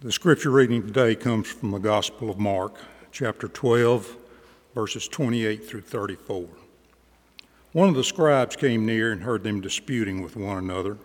The scripture reading today comes from the Gospel of Mark, chapter 12, verses 28 through 34. One of the scribes came near and heard them disputing with one another.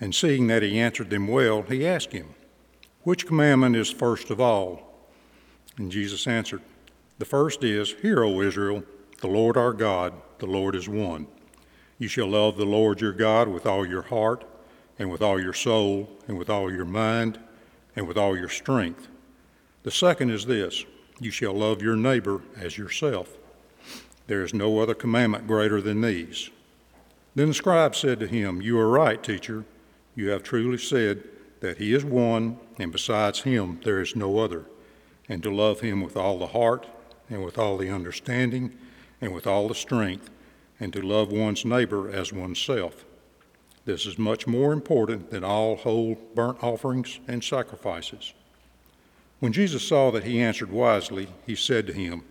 And seeing that he answered them well, he asked him, Which commandment is first of all? And Jesus answered, The first is, Hear, O Israel, the Lord our God, the Lord is one. You shall love the Lord your God with all your heart, and with all your soul, and with all your mind and with all your strength. The second is this you shall love your neighbor as yourself. There is no other commandment greater than these. Then the scribe said to him, You are right, teacher. You have truly said that he is one, and besides him there is no other, and to love him with all the heart, and with all the understanding, and with all the strength, and to love one's neighbor as oneself. This is much more important than all whole burnt offerings and sacrifices. When Jesus saw that he answered wisely, he said to him,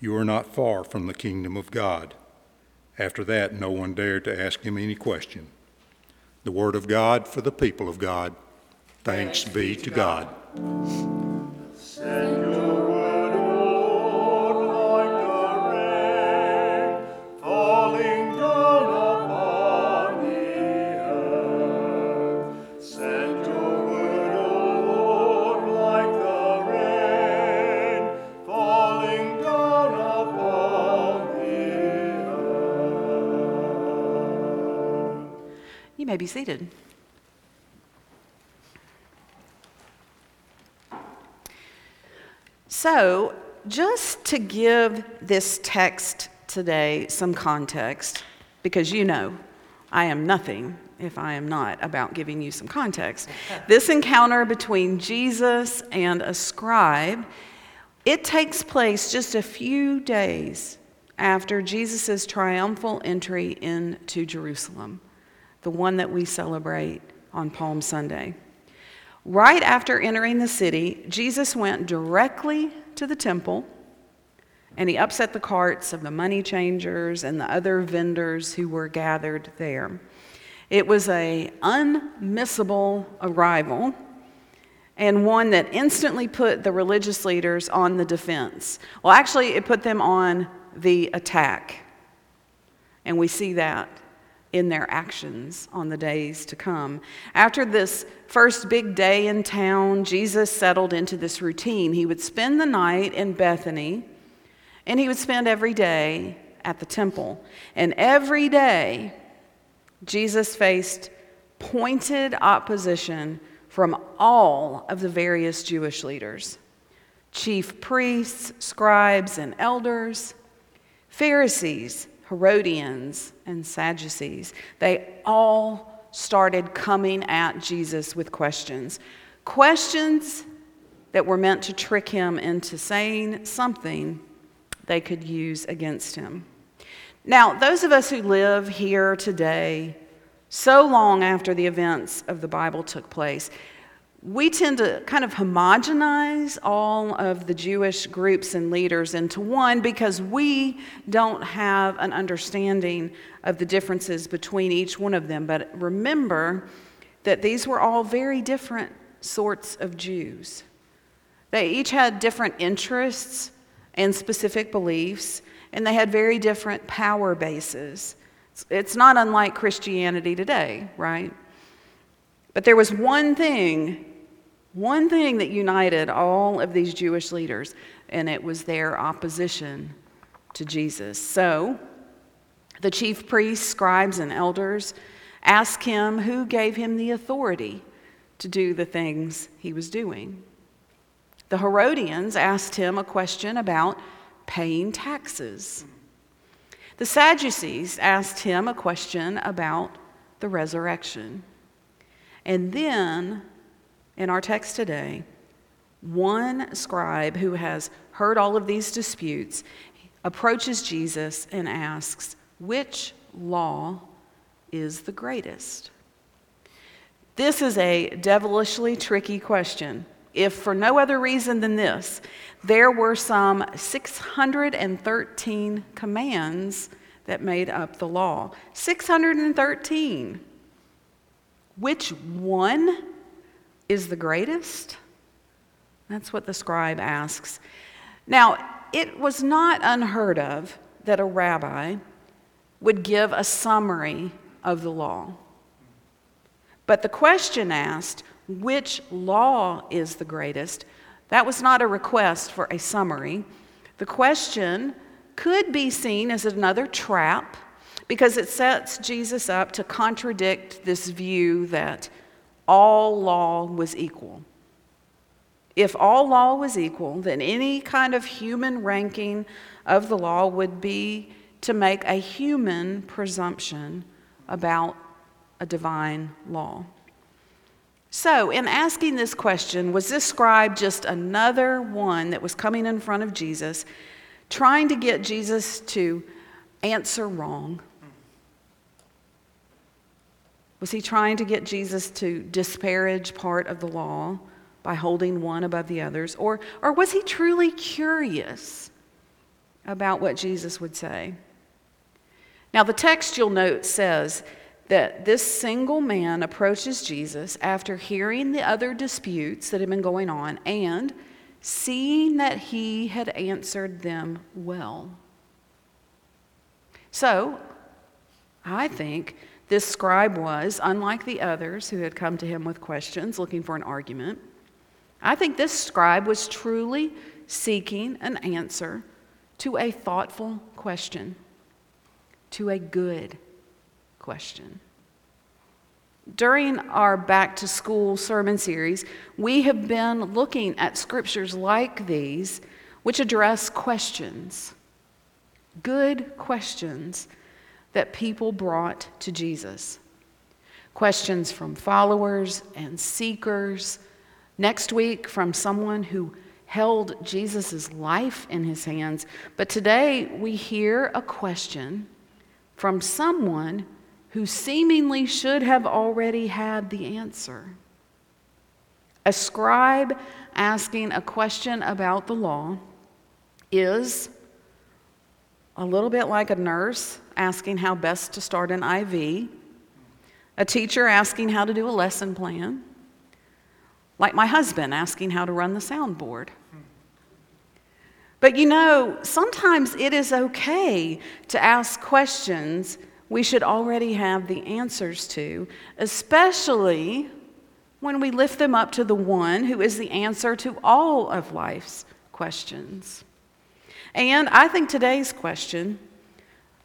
You are not far from the kingdom of God. After that, no one dared to ask him any question. The word of God for the people of God. Thanks, Thanks be to God. God. May be seated. So, just to give this text today some context, because you know I am nothing if I am not about giving you some context. this encounter between Jesus and a scribe, it takes place just a few days after Jesus' triumphal entry into Jerusalem the one that we celebrate on Palm Sunday. Right after entering the city, Jesus went directly to the temple and he upset the carts of the money changers and the other vendors who were gathered there. It was a unmissable arrival and one that instantly put the religious leaders on the defense. Well, actually, it put them on the attack. And we see that in their actions on the days to come. After this first big day in town, Jesus settled into this routine. He would spend the night in Bethany, and he would spend every day at the temple. And every day, Jesus faced pointed opposition from all of the various Jewish leaders chief priests, scribes, and elders, Pharisees, Herodians, and Sadducees. They all started coming at Jesus with questions. Questions that were meant to trick him into saying something they could use against him. Now, those of us who live here today, so long after the events of the Bible took place, we tend to kind of homogenize all of the Jewish groups and leaders into one because we don't have an understanding of the differences between each one of them. But remember that these were all very different sorts of Jews. They each had different interests and specific beliefs, and they had very different power bases. It's not unlike Christianity today, right? But there was one thing one thing that united all of these Jewish leaders, and it was their opposition to Jesus. So, the chief priests, scribes, and elders asked him who gave him the authority to do the things he was doing. The Herodians asked him a question about paying taxes. The Sadducees asked him a question about the resurrection. And then in our text today, one scribe who has heard all of these disputes approaches Jesus and asks, Which law is the greatest? This is a devilishly tricky question. If for no other reason than this, there were some 613 commands that made up the law. 613. Which one is the greatest? That's what the scribe asks. Now, it was not unheard of that a rabbi would give a summary of the law. But the question asked, which law is the greatest? That was not a request for a summary. The question could be seen as another trap because it sets Jesus up to contradict this view that all law was equal. If all law was equal, then any kind of human ranking of the law would be to make a human presumption about a divine law. So, in asking this question, was this scribe just another one that was coming in front of Jesus, trying to get Jesus to answer wrong? Was he trying to get Jesus to disparage part of the law by holding one above the others? Or, or was he truly curious about what Jesus would say? Now, the text you'll note says that this single man approaches Jesus after hearing the other disputes that had been going on and seeing that he had answered them well. So, I think this scribe was, unlike the others who had come to him with questions looking for an argument, I think this scribe was truly seeking an answer to a thoughtful question, to a good question. During our back to school sermon series, we have been looking at scriptures like these, which address questions, good questions that people brought to Jesus. Questions from followers and seekers. Next week, from someone who held Jesus' life in his hands. But today, we hear a question from someone who seemingly should have already had the answer. A scribe asking a question about the law is a little bit like a nurse asking how best to start an IV, a teacher asking how to do a lesson plan, like my husband asking how to run the soundboard. But you know, sometimes it is okay to ask questions we should already have the answers to, especially when we lift them up to the one who is the answer to all of life's questions. And I think today's question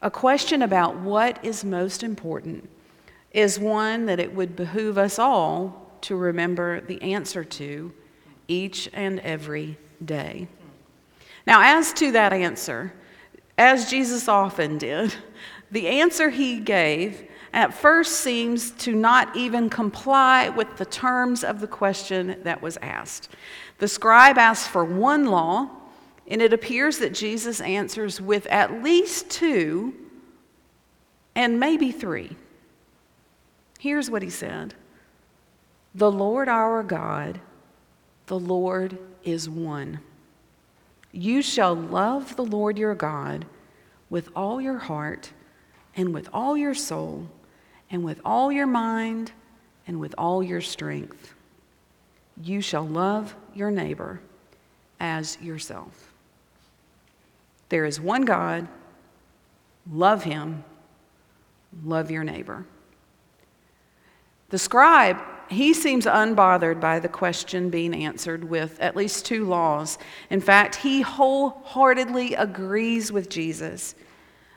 a question about what is most important is one that it would behoove us all to remember the answer to each and every day. Now, as to that answer, as Jesus often did, the answer he gave at first seems to not even comply with the terms of the question that was asked. The scribe asked for one law, and it appears that Jesus answers with at least two and maybe three. Here's what he said The Lord our God, the Lord is one. You shall love the Lord your God with all your heart and with all your soul and with all your mind and with all your strength. You shall love your neighbor as yourself. There is one God. Love him. Love your neighbor. The scribe, he seems unbothered by the question being answered with at least two laws. In fact, he wholeheartedly agrees with Jesus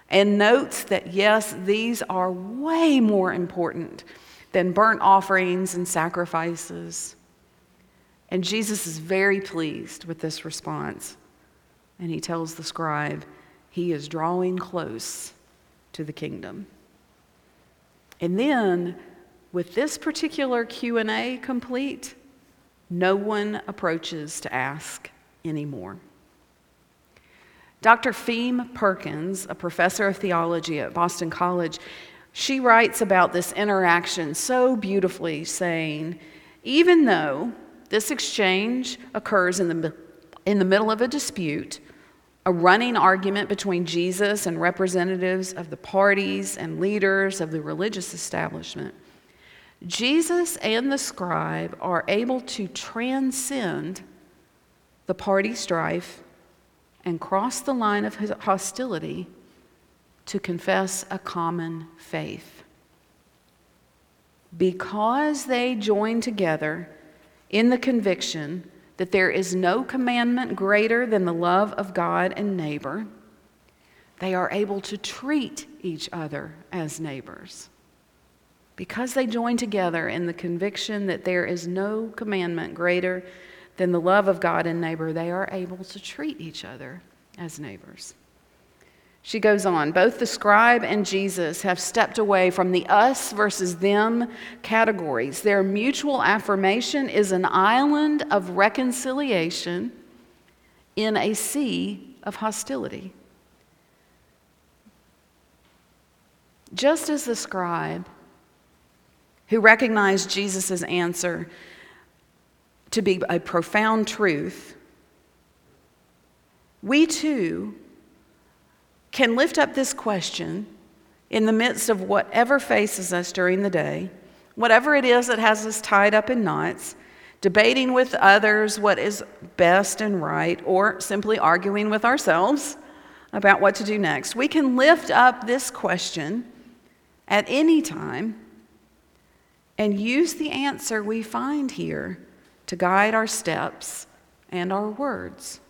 and notes that, yes, these are way more important than burnt offerings and sacrifices. And Jesus is very pleased with this response and he tells the scribe he is drawing close to the kingdom. And then with this particular Q&A complete, no one approaches to ask anymore. Dr. Pheme Perkins, a professor of theology at Boston College, she writes about this interaction so beautifully, saying, even though this exchange occurs in the, in the middle of a dispute, a running argument between Jesus and representatives of the parties and leaders of the religious establishment, Jesus and the scribe are able to transcend the party strife, and cross the line of hostility to confess a common faith. Because they join together in the conviction that there is no commandment greater than the love of God and neighbor, they are able to treat each other as neighbors. Because they join together in the conviction that there is no commandment greater than the love of God and neighbor, they are able to treat each other as neighbors. She goes on, both the scribe and Jesus have stepped away from the us versus them categories. Their mutual affirmation is an island of reconciliation in a sea of hostility. Just as the scribe who recognized Jesus' answer to be a profound truth, we too can lift up this question in the midst of whatever faces us during the day, whatever it is that has us tied up in knots, debating with others what is best and right, or simply arguing with ourselves about what to do next. We can lift up this question at any time and use the answer we find here to guide our steps and our words,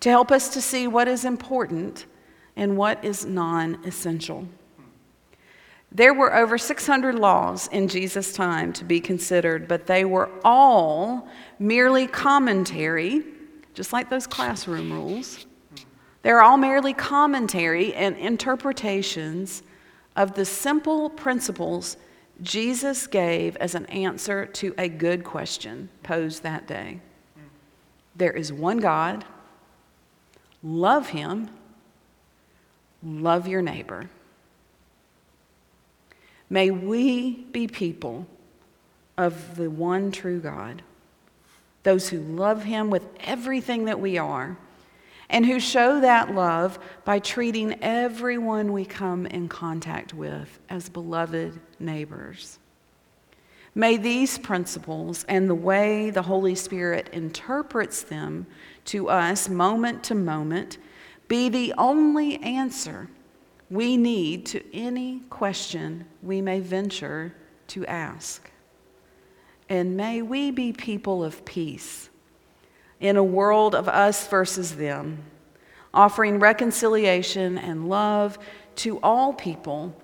to help us to see what is important and what is non essential. There were over 600 laws in Jesus' time to be considered, but they were all merely commentary, just like those classroom rules. They're all merely commentary and interpretations of the simple principles Jesus gave as an answer to a good question posed that day. There is one God, love Him, love your neighbor. May we be people of the one true God, those who love Him with everything that we are and who show that love by treating everyone we come in contact with as beloved neighbors. May these principles and the way the Holy Spirit interprets them to us moment to moment be the only answer we need to any question we may venture to ask. And may we be people of peace in a world of us versus them, offering reconciliation and love to all people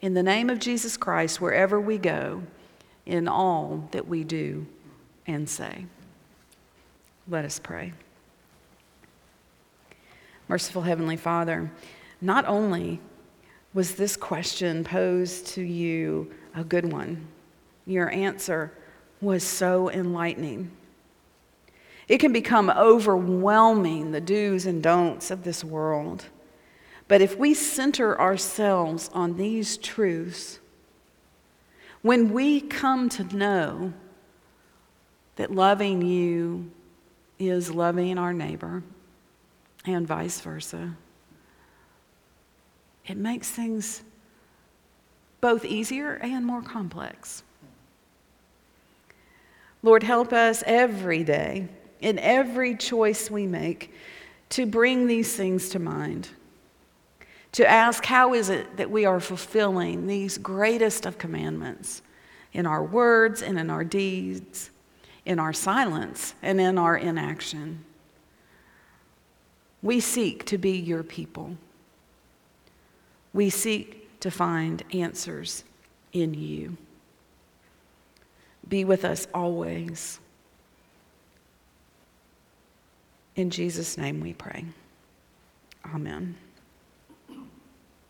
in the name of Jesus Christ wherever we go, in all that we do and say. Let us pray. Merciful Heavenly Father, not only was this question posed to you a good one, your answer was so enlightening. It can become overwhelming, the do's and don'ts of this world. But if we center ourselves on these truths, when we come to know that loving you is loving our neighbor and vice versa, it makes things both easier and more complex. Lord, help us every day in every choice we make to bring these things to mind. To ask, how is it that we are fulfilling these greatest of commandments in our words and in our deeds, in our silence and in our inaction? We seek to be your people. We seek to find answers in you. Be with us always. In Jesus' name we pray. Amen.